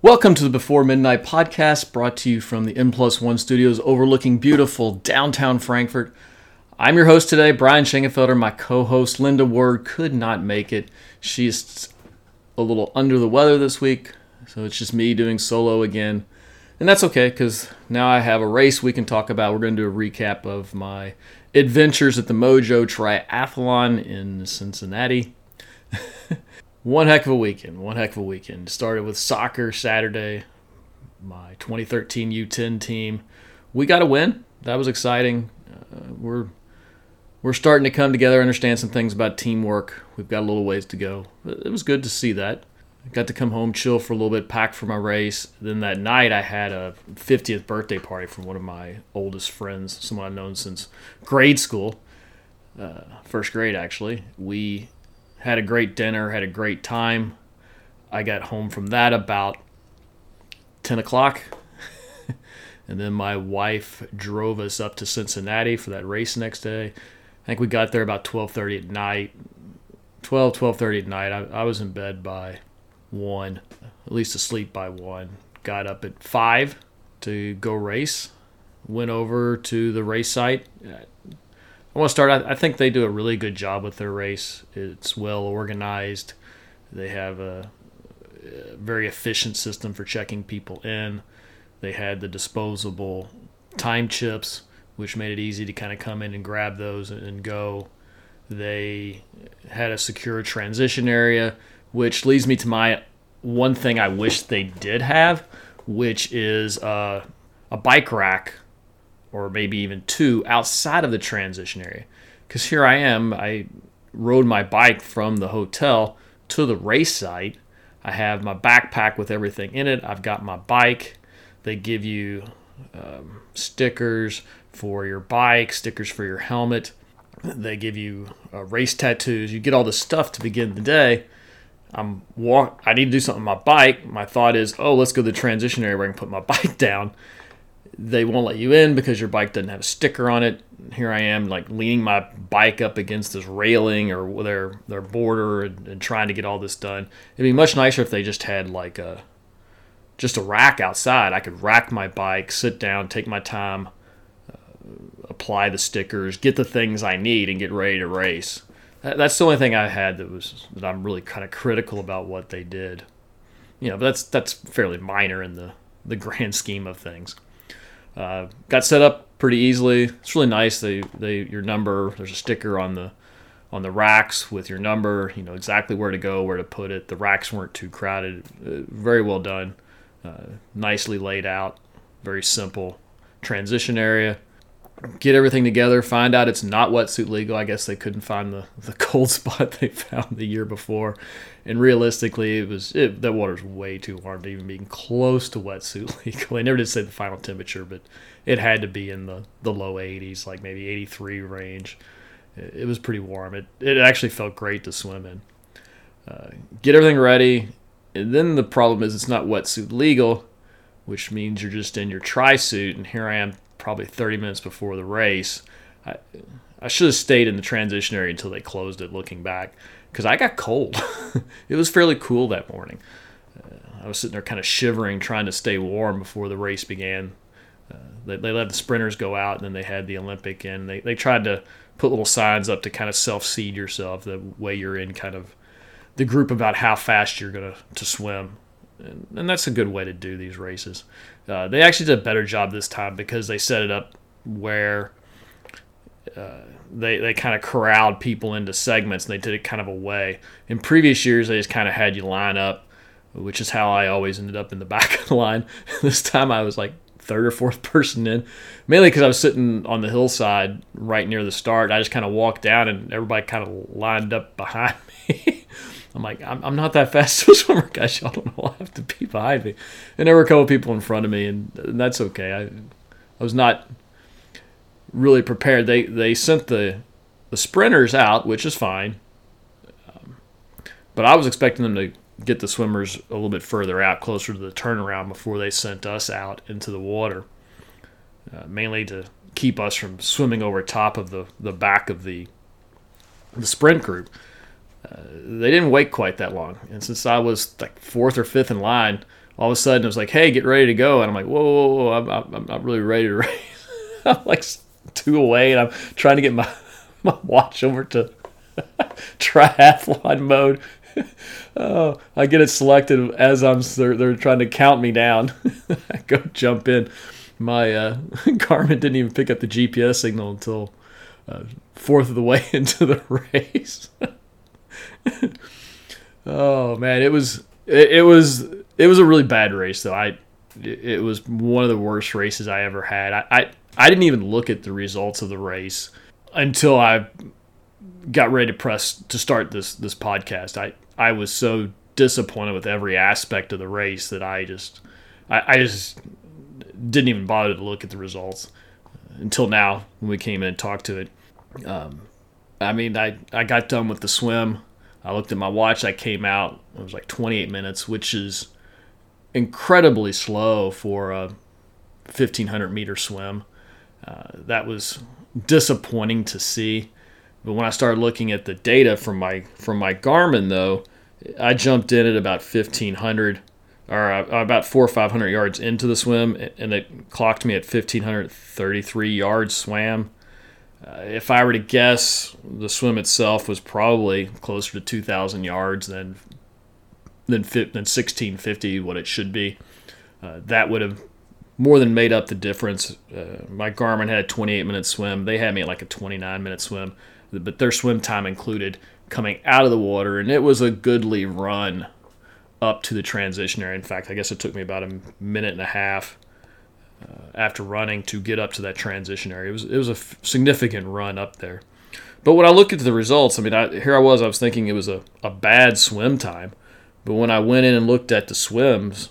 Welcome to the Before Midnight podcast, brought to you from the M Plus One studios overlooking beautiful downtown Frankfort. I'm your host today, Brian Schengenfelder. My co host, Linda Ward, could not make it. She's a little under the weather this week, so it's just me doing solo again. And that's okay, because now I have a race we can talk about. We're going to do a recap of my adventures at the Mojo Triathlon in Cincinnati. one heck of a weekend. One heck of a weekend. Started with soccer Saturday. My 2013 U10 team. We got a win. That was exciting. Uh, we're we're starting to come together, understand some things about teamwork. We've got a little ways to go. It was good to see that. Got to come home, chill for a little bit, pack for my race. Then that night, I had a 50th birthday party from one of my oldest friends, someone I've known since grade school, uh, first grade actually. We had a great dinner, had a great time. I got home from that about 10 o'clock. and then my wife drove us up to Cincinnati for that race next day. I think we got there about 12:30 at night. 12 12:30 at night. I, I was in bed by 1, at least asleep by 1. Got up at 5 to go race. Went over to the race site. I want to start. I, think they do a really good job with their race. It's well organized. They have a, a very efficient system for checking people in. They had the disposable time chips, which made it easy to kind of come in and grab those and go. They had a secure transition area, which leads me to my one thing I wish they did have, which is uh, a bike rack or maybe even two outside of the transition area. Because here I am, I rode my bike from the hotel to the race site. I have my backpack with everything in it. I've got my bike. They give you um, stickers for your bike, stickers for your helmet. They give you uh, race tattoos. You get all this stuff to begin the day. I'm walk. I need to do something on my bike. My thought is, oh, let's go to the transition area where I can put my bike down they won't let you in because your bike doesn't have a sticker on it. Here I am, like leaning my bike up against this railing or their their border and, and, trying to get all this done. It'd be much nicer if they just had like a just a rack outside. I could rack my bike, sit down, take my time, uh, apply the stickers, get the things I need, and get ready to race. That's the only thing I had that was that I'm really kind of critical about what they did. You know, but that's that's fairly minor in the the grand scheme of things. Uh, got set up pretty easily. It's really nice. They they your number. There's a sticker on the on the racks with your number. You know exactly where to go, where to put it. The racks weren't too crowded. Uh, very well done. Uh, nicely laid out. Very simple transition area get everything together, find out it's not wetsuit legal. I guess they couldn't find the, the cold spot they found the year before. And realistically, it was it, that water's way too warm to even be close to wetsuit legal. They never did say the final temperature, but it had to be in the, the low 80s, like maybe 83 range. It, it was pretty warm. It, it actually felt great to swim in. Uh, get everything ready. And then the problem is it's not wetsuit legal, which means you're just in your tri suit. And here I am probably 30 minutes before the race. I, I should have stayed in the transition area until they closed it looking back because I got cold. it was fairly cool that morning. Uh, I was sitting there kind of shivering, trying to stay warm before the race began. Uh, they, they let the sprinters go out, and then they had the Olympic and They, they tried to put little signs up to kind of self seed yourself the way you're in kind of the group about how fast you're going to to swim. And, and that's a good way to do these races. Uh, they actually did a better job this time because they set it up where uh, they they kind of corralled people into segments and they did it kind of a way. In previous years, they just kind of had you line up, which is how I always ended up in the back of the line. this time, I was like third or fourth person in, mainly because I was sitting on the hillside right near the start. I just kind of walked down and everybody kind of lined up behind me. I'm like, I'm, I'm not that fast of a swimmer, guys. Y'all don't all have to be behind me. And there were a couple of people in front of me, and, and that's okay. I, I was not really prepared. They they sent the the sprinters out, which is fine. Um, but I was expecting them to get the swimmers a little bit further out, closer to the turnaround, before they sent us out into the water. Uh, mainly to keep us from swimming over top of the, the back of the the sprint group they didn't wait quite that long. And since I was like fourth or fifth in line all of a sudden it was like, hey, get ready to go. And I'm like, whoa, whoa, whoa, I'm, I'm, I'm not really ready to race. I'm like two away and I'm trying to get my, my watch over to triathlon mode. oh, I get it selected as I'm they're, they're trying to count me down. I go jump in. My uh, Garmin didn't even pick up the GPS signal until uh, fourth of the way into the race. oh man, it was it, it, was it was a really bad race though. I it was one of the worst races I ever had. I, I I didn't even look at the results of the race until I got ready to press to start this this podcast. I I was so disappointed with every aspect of the race that I just I, I just didn't even bother to look at the results until now when we came in and talked to it. Um, I mean, I, I got done with the swim. I looked at my watch. I came out. It was like 28 minutes, which is incredibly slow for a 1500 meter swim. Uh, that was disappointing to see. But when I started looking at the data from my from my Garmin, though, I jumped in at about 1500 or uh, about four or 500 yards into the swim, and it clocked me at 1533 yards swam. Uh, if I were to guess, the swim itself was probably closer to 2,000 yards than than than 1650, what it should be. Uh, that would have more than made up the difference. Uh, my Garmin had a 28 minute swim. They had me at like a 29 minute swim, but their swim time included coming out of the water, and it was a goodly run up to the transition area. In fact, I guess it took me about a minute and a half uh, after running to get up to that transition area. It was it was a f- significant run up there. But when I look at the results, I mean, I, here I was, I was thinking it was a, a bad swim time. But when I went in and looked at the swims,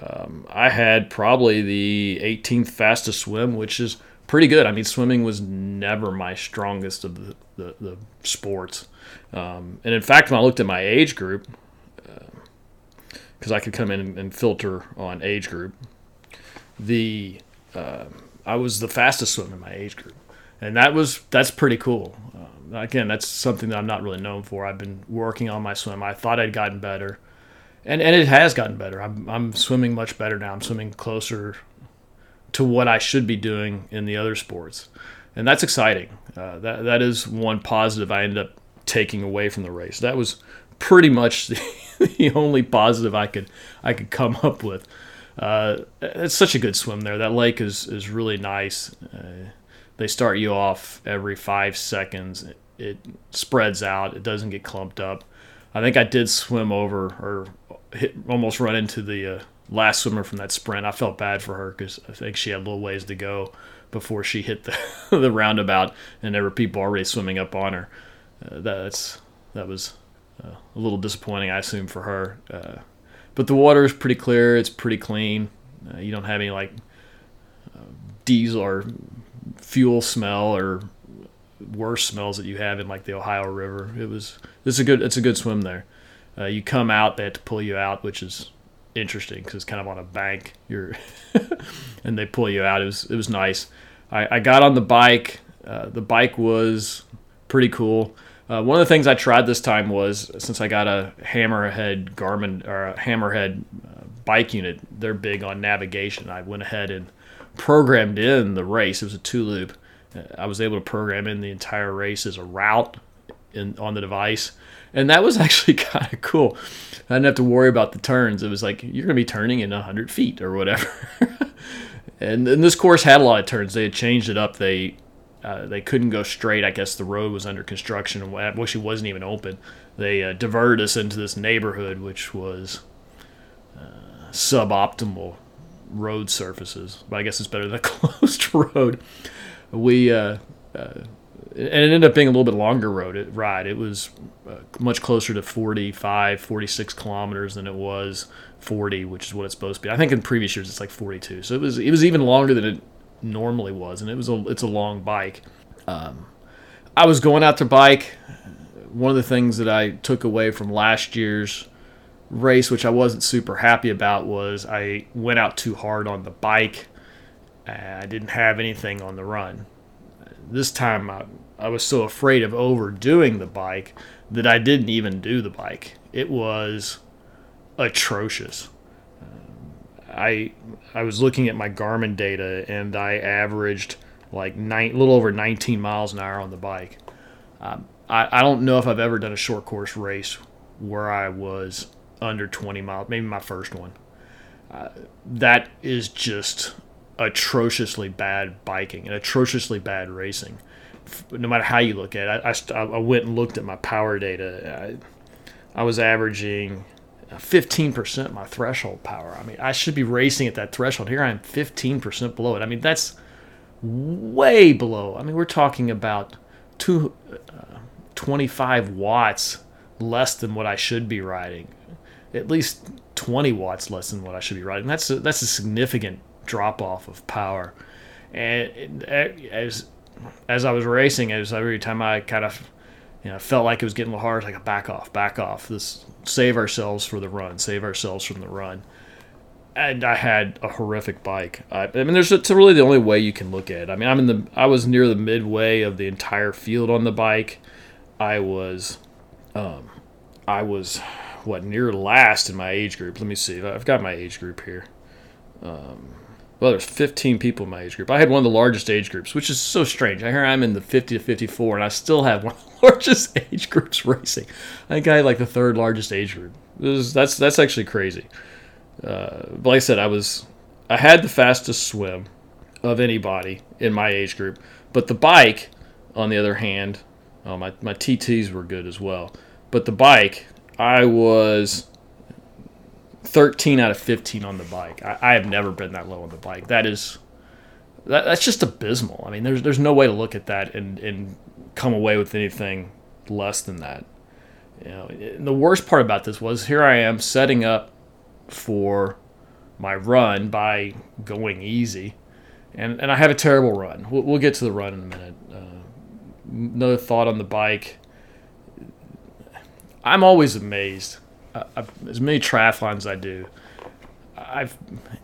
um, I had probably the 18th fastest swim, which is pretty good. I mean, swimming was never my strongest of the, the, the sports. Um, and in fact, when I looked at my age group, because uh, I could come in and filter on age group, the uh, I was the fastest swimmer in my age group, and that was that's pretty cool. Um, again, that's something that I'm not really known for. I've been working on my swim. I thought I'd gotten better, and and it has gotten better. I'm I'm swimming much better now. I'm swimming closer to what I should be doing in the other sports, and that's exciting. Uh, that that is one positive I ended up taking away from the race. That was pretty much the, the only positive I could I could come up with. Uh, it's such a good swim there. That lake is is really nice. Uh, they start you off every five seconds. It, it, spreads out. It doesn't get clumped up. I think I did swim over or hit, almost run into the uh, last swimmer from that sprint. I felt bad for her because I think she had a little ways to go before she hit the the roundabout, and there were people already swimming up on her. Uh, that's that was uh, a little disappointing, I assume, for her. But the water is pretty clear. It's pretty clean. Uh, you don't have any like uh, diesel or fuel smell or worse smells that you have in like the Ohio River. It was it's a good it's a good swim there. Uh, you come out, they have to pull you out, which is interesting because it's kind of on a bank. You're and they pull you out. It was it was nice. I, I got on the bike. Uh, the bike was pretty cool. Uh, one of the things I tried this time was since I got a Hammerhead Garmin or a Hammerhead uh, bike unit, they're big on navigation. I went ahead and programmed in the race. It was a two loop. Uh, I was able to program in the entire race as a route in on the device, and that was actually kind of cool. I didn't have to worry about the turns. It was like you're going to be turning in 100 feet or whatever. and, and this course had a lot of turns. They had changed it up. They uh, they couldn't go straight. I guess the road was under construction and actually wasn't even open. They uh, diverted us into this neighborhood, which was uh, suboptimal road surfaces. But I guess it's better than a closed road. We uh, uh, and it ended up being a little bit longer road it, ride. It was uh, much closer to 45, 46 kilometers than it was 40, which is what it's supposed to be. I think in previous years it's like 42. So it was it was even longer than it normally was, and it was a it's a long bike. Um, I was going out to bike. One of the things that I took away from last year's race, which I wasn't super happy about, was I went out too hard on the bike. I didn't have anything on the run. This time I, I was so afraid of overdoing the bike that I didn't even do the bike. It was atrocious. I I was looking at my Garmin data and I averaged like nine, little over 19 miles an hour on the bike. Um, I, I don't know if I've ever done a short course race where I was under 20 miles, maybe my first one. Uh, that is just atrociously bad biking and atrociously bad racing. No matter how you look at it, I, I, I went and looked at my power data. I, I was averaging 15% my threshold power. I mean, I should be racing at that threshold. Here I am 15% below it. I mean, that's way below. I mean, we're talking about two, uh, 25 watts less than what I should be riding. At least 20 watts less than what I should be riding. That's a, that's a significant drop off of power. And as as I was racing, as every time I kind of you know felt like it was getting a little hard, like back off, back off. This save ourselves for the run, save ourselves from the run. And I had a horrific bike. I, I mean, there's it's really the only way you can look at it. I mean, I'm in the I was near the midway of the entire field on the bike. I was, um, I was what near last in my age group. Let me see. I've got my age group here. Um, well, there's 15 people in my age group. I had one of the largest age groups, which is so strange. I hear I'm in the 50 to 54, and I still have one of the largest age groups racing. I think I had like the third largest age group. Was, that's that's actually crazy. Uh, but like I said, I was I had the fastest swim of anybody in my age group, but the bike, on the other hand, uh, my my TTs were good as well. But the bike, I was 13 out of 15 on the bike. I, I, have never been that low on the bike. That is, that, that's just abysmal. I mean, there's there's no way to look at that and, and come away with anything less than that. You know, the worst part about this was here I am setting up for my run by going easy, and and I have a terrible run. We'll, we'll get to the run in a minute. Uh, another thought on the bike. I'm always amazed As many triathlons as I do, I've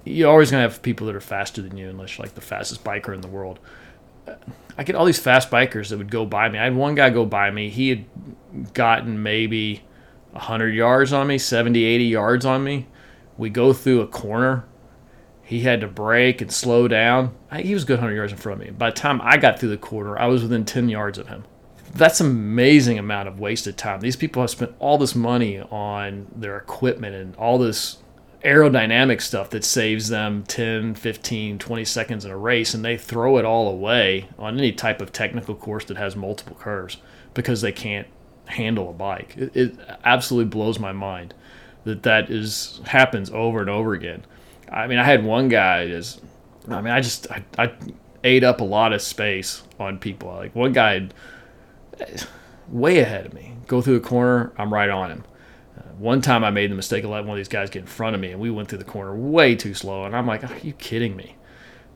you're always gonna have people that are faster than you, unless you're like the fastest biker in the world. I get all these fast bikers that would go by me. I had one guy go by me. He had gotten maybe 100 yards on me, 70, 80 yards on me. We go through a corner. He had to brake and slow down. He was good 100 yards in front of me. By the time I got through the corner, I was within 10 yards of him that's an amazing amount of wasted time. These people have spent all this money on their equipment and all this aerodynamic stuff that saves them 10, 15, 20 seconds in a race, and they throw it all away on any type of technical course that has multiple curves because they can't handle a bike. It, it absolutely blows my mind that that is happens over and over again. I mean, I had one guy is, I mean, I just I, I ate up a lot of space on people. Like one guy way ahead of me. Go through the corner, I'm right on him. Uh, one time I made the mistake of letting one of these guys get in front of me, and we went through the corner way too slow. And I'm like, are you kidding me?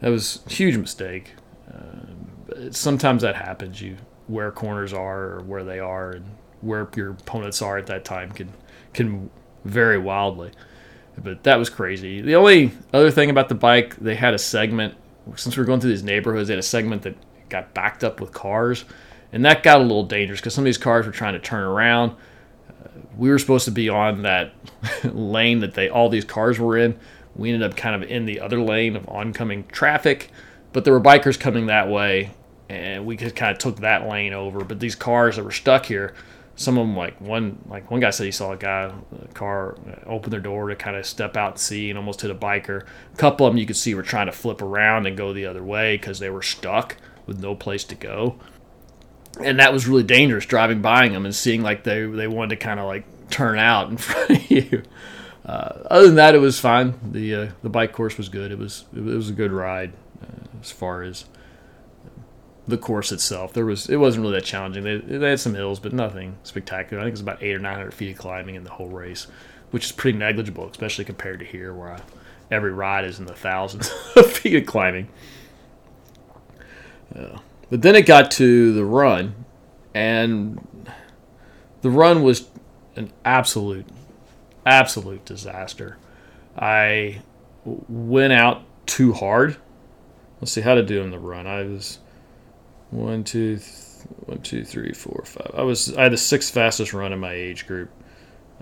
That was a huge mistake. Uh, sometimes that happens. You where corners are or where they are and where your opponents are at that time can can vary wildly. But that was crazy. The only other thing about the bike, they had a segment since we were going through these neighborhoods. They had a segment that got backed up with cars and that got a little dangerous because some of these cars were trying to turn around. Uh, we were supposed to be on that lane that they all these cars were in. We ended up kind of in the other lane of oncoming traffic, but there were bikers coming that way, and we just kind of took that lane over. But these cars that were stuck here, some of them like one like one guy said he saw a guy a car open their door to kind of step out and see and almost hit a biker. A couple of them you could see were trying to flip around and go the other way because they were stuck with no place to go and that was really dangerous driving by them and seeing like they they wanted to kind of like turn out in front of you. Uh, other than that, it was fine. the uh, The bike course was good. It was it was a good ride uh, as far as the course itself. There was it wasn't really that challenging. They, they had some hills, but nothing spectacular. I think it was about eight or nine hundred feet of climbing in the whole race, which is pretty negligible, especially compared to here, where I, every ride is in the thousands of feet of climbing. Uh, but then it got to the run, and the run was an absolute, absolute disaster. I went out too hard. Let's see how to do in the run. I was one, two, th- one, two, three, four, five. I was I had the sixth fastest run in my age group.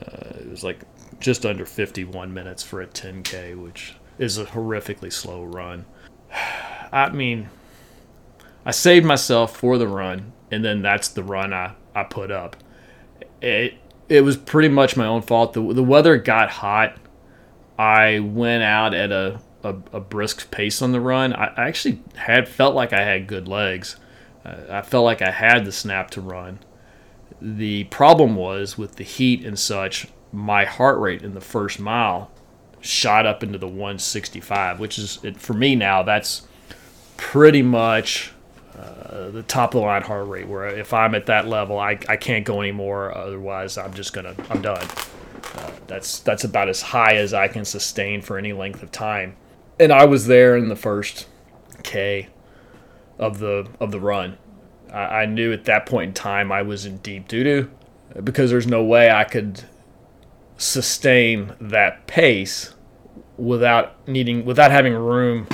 Uh, it was like just under 51 minutes for a 10k, which is a horrifically slow run. I mean, I saved myself for the run, and then that's the run I, I put up. It it was pretty much my own fault. The, the weather got hot. I went out at a, a, a brisk pace on the run. I, actually had felt like I had good legs. Uh, I felt like I had the snap to run. The problem was with the heat and such, my heart rate in the first mile shot up into the 165, which is for me now. That's pretty much uh, the top of the line heart rate. Where if I'm at that level, I, I can't go anymore. Otherwise, I'm just gonna I'm done. Uh, that's that's about as high as I can sustain for any length of time. And I was there in the first K of the of the run. I, I knew at that point in time I was in deep doo doo because there's no way I could sustain that pace without needing without having room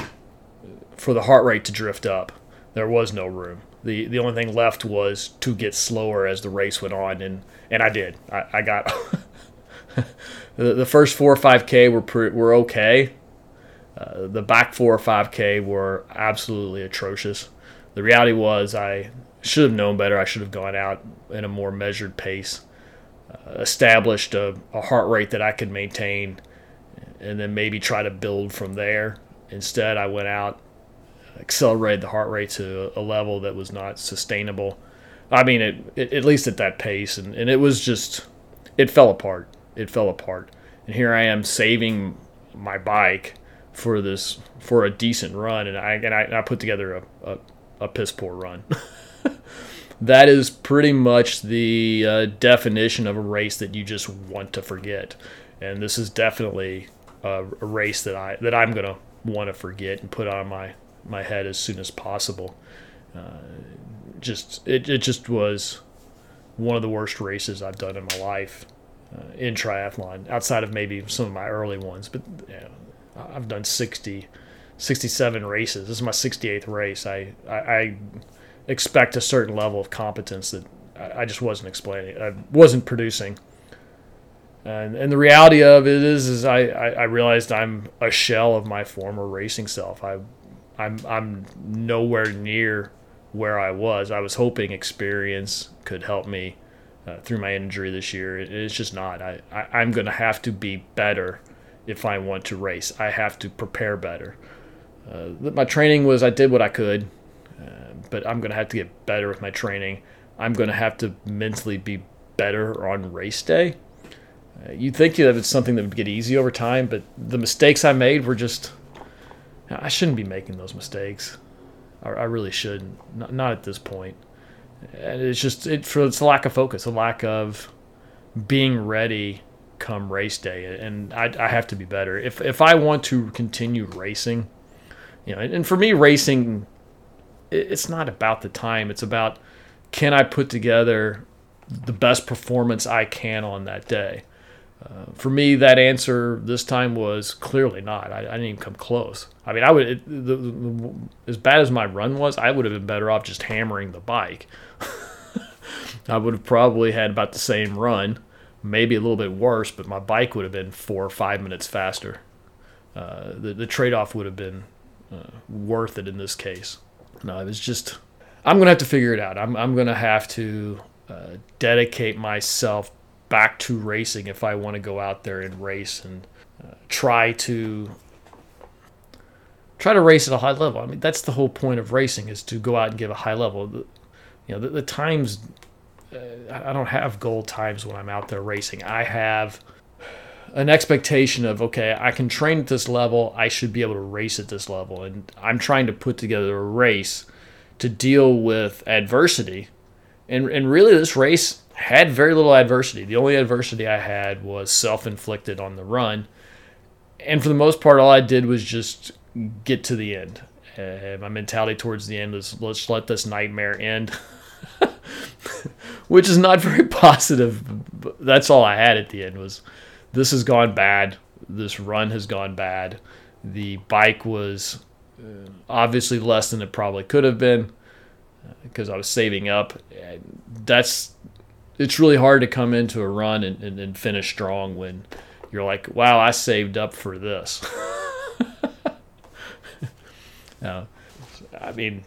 for the heart rate to drift up. There was no room. The the only thing left was to get slower as the race went on, and and I did. I, I got the, the first four or five k were pre, were okay. Uh, the back four or five k were absolutely atrocious. The reality was I should have known better. I should have gone out in a more measured pace, uh, established a, a heart rate that I could maintain, and then maybe try to build from there. Instead, I went out accelerated the heart rate to a level that was not sustainable. I mean, it, it, at least at that pace, and, and it was just it fell apart. It fell apart, and here I am saving my bike for this for a decent run, and I and I, and I put together a, a, a piss poor run. that is pretty much the uh, definition of a race that you just want to forget, and this is definitely a, a race that I that I'm gonna want to forget and put on my my head as soon as possible. Uh, just it, it just was one of the worst races I've done in my life uh, in triathlon, outside of maybe some of my early ones. But yeah, I've done 60, 67 races. This is my 68th race. I, I, I expect a certain level of competence that I, I just wasn't explaining. I wasn't producing. And, and the reality of it is, is I, I, I realized I'm a shell of my former racing self. I I'm I'm nowhere near where I was. I was hoping experience could help me uh, through my injury this year. It, it's just not. I, I am to have to be better if I want to race. I have to prepare better. Uh, my training was I did what I could, uh, but I'm to have to get better with my training. I'm to have to mentally be better on race day. Uh, you'd think that it's something that would get easy over time, but the mistakes I made were just I shouldn't be making those mistakes. I, I really shouldn't. Not, not, at this point. And it's just it for it's a lack of focus, a lack of being ready come race day, and I, I have to be better. If if I want to continue racing, you know, and for me, racing, it's not about the time. It's about can I put together the best performance I can on that day. Uh, for me, that answer this time was clearly not. I, I didn't even come close. I mean, I would it, the, the, as bad as my run was, I would have been better off just hammering the bike. I would have probably had about the same run, maybe a little bit worse, but my bike would have been four or five minutes faster. Uh, the the trade off would have been uh, worth it in this case. No, it was just. I'm gonna have to figure it out. I'm I'm gonna have to uh, dedicate myself back to racing if I want to go out there and race and uh, try to try to race at a high level. I mean, that's the whole point of racing is to go out and give a high level. The, you know, the, the times uh, I don't have goal times when I'm out there racing. I have an expectation of okay, I can train at this level. I should be able to race at this level, and I'm trying to put together a race to deal with adversity. And and really, this race had very little adversity. The only adversity I had was self inflicted on the run. And for the most part, all I did was just get to the end. Uh, my mentality towards the end was let's let this nightmare end, which is not very positive. That's all I had at the end was this has gone bad. This run has gone bad. The bike was uh, obviously less than it probably could have been because I was saving up. That's it's really hard to come into a run and, and, and finish strong when you're like, wow, I saved up for this. Uh, I mean,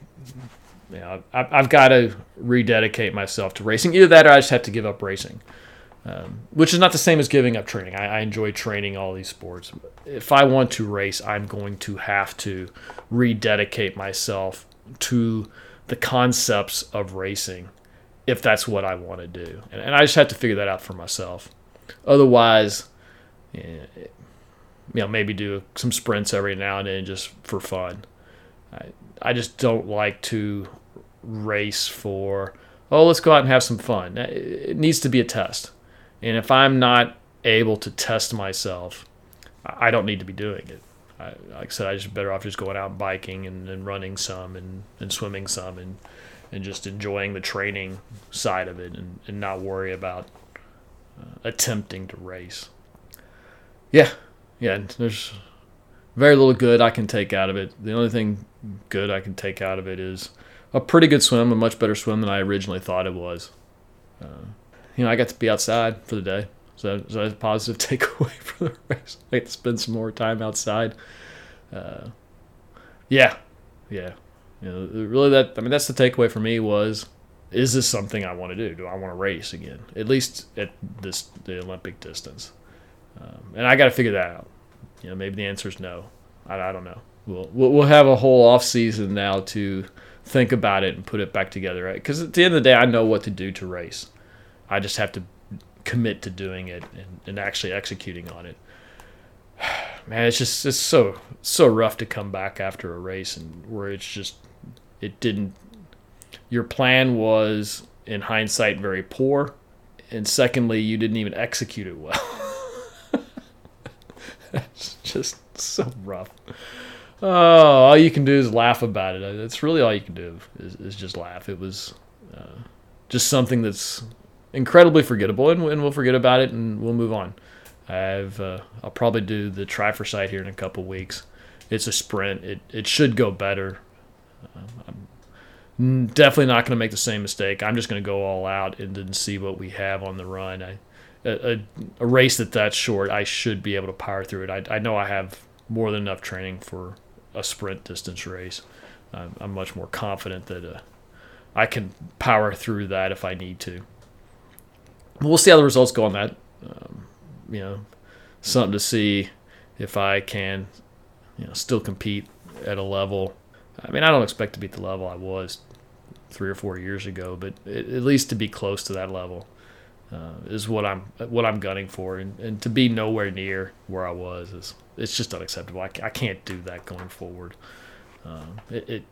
you know, I, I've got to rededicate myself to racing. Either that, or I just have to give up racing, um, which is not the same as giving up training. I, I enjoy training all these sports. If I want to race, I'm going to have to rededicate myself to the concepts of racing if that's what I want to do. And, and I just have to figure that out for myself. Otherwise, you know, maybe do some sprints every now and then just for fun. I, I just don't like to race for, oh, let's go out and have some fun. It needs to be a test. And if I'm not able to test myself, I don't need to be doing it. I, like I said, I just better off just going out biking and, and running some and, and swimming some and, and just enjoying the training side of it and, and not worry about uh, attempting to race. Yeah, yeah, there's very little good I can take out of it. The only thing good I can take out of it is a pretty good swim, a much better swim than I originally thought it was. Uh, you know, I got to be outside for the day. So so that's a positive takeaway for the race. I get to spend some more time outside. Uh, yeah, yeah. You know, really, that I mean, that's the takeaway for me was: is this something I want to do? Do I want to race again? At least at this the Olympic distance. Um, and I got to figure that out. You know, maybe the answer is no. I, I don't know. We'll, we'll have a whole off season now to think about it and put it back together, right? Because at the end of the day, I know what to do to race. I just have to commit to doing it and, and actually executing on it. Man, it's just it's so so rough to come back after a race and where it's just it didn't. Your plan was, in hindsight, very poor, and secondly, you didn't even execute it well. It's just so rough. Oh, all you can do is laugh about it. That's really all you can do is, is just laugh. It was uh, just something that's incredibly forgettable, and, and, we'll forget about it and we'll move on. I've uh, I'll probably do the try for sight here in a couple weeks. It's a sprint. It it should go better. Uh, I'm definitely not going to make the same mistake. I'm just going to go all out and then see what we have on the run. A, race that that's short, I should be able to power through it. I, I know I have more than enough training for a sprint distance race. I'm, I'm much more confident that uh, I can power through that if I need to. We'll see how the results go on that. Um, you know, something to see if I can, you know, still compete at a level. I mean, I don't expect to beat the level I was three or four years ago, but at least to be close to that level uh, is what I'm what I'm gunning for, and, and to be nowhere near where I was is it's just unacceptable. I, I can't do that going forward. Um, it, it,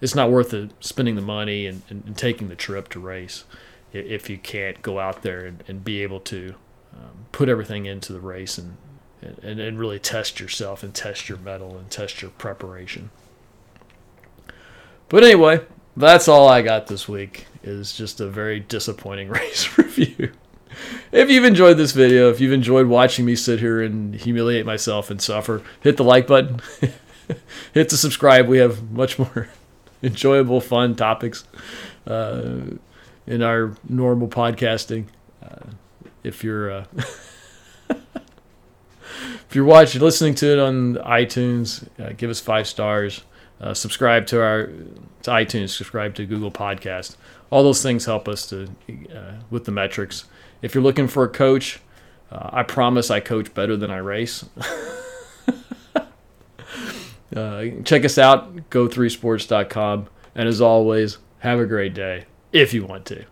it's not worth it spending the money and, and, and, taking the trip to race if you can't go out there and, and be able to um, put everything into the race and, and and really test yourself and test your mettle and test your preparation. But anyway, that's all I got this week is just a very disappointing race review. If you've enjoyed this video, if you've enjoyed watching me sit here and humiliate myself and suffer, hit the like button, hit the subscribe. We have much more enjoyable, fun topics uh, in our normal podcasting. Uh, if you're uh, if you're watching, listening to it on iTunes, uh, give us five stars. Uh, subscribe to our to iTunes, subscribe to Google Podcast. All those things help us to uh, with the metrics. If you're looking for a coach, uh, I promise I coach better than I race. Check us out, go3sports.com. And as always, have a great day if you want to.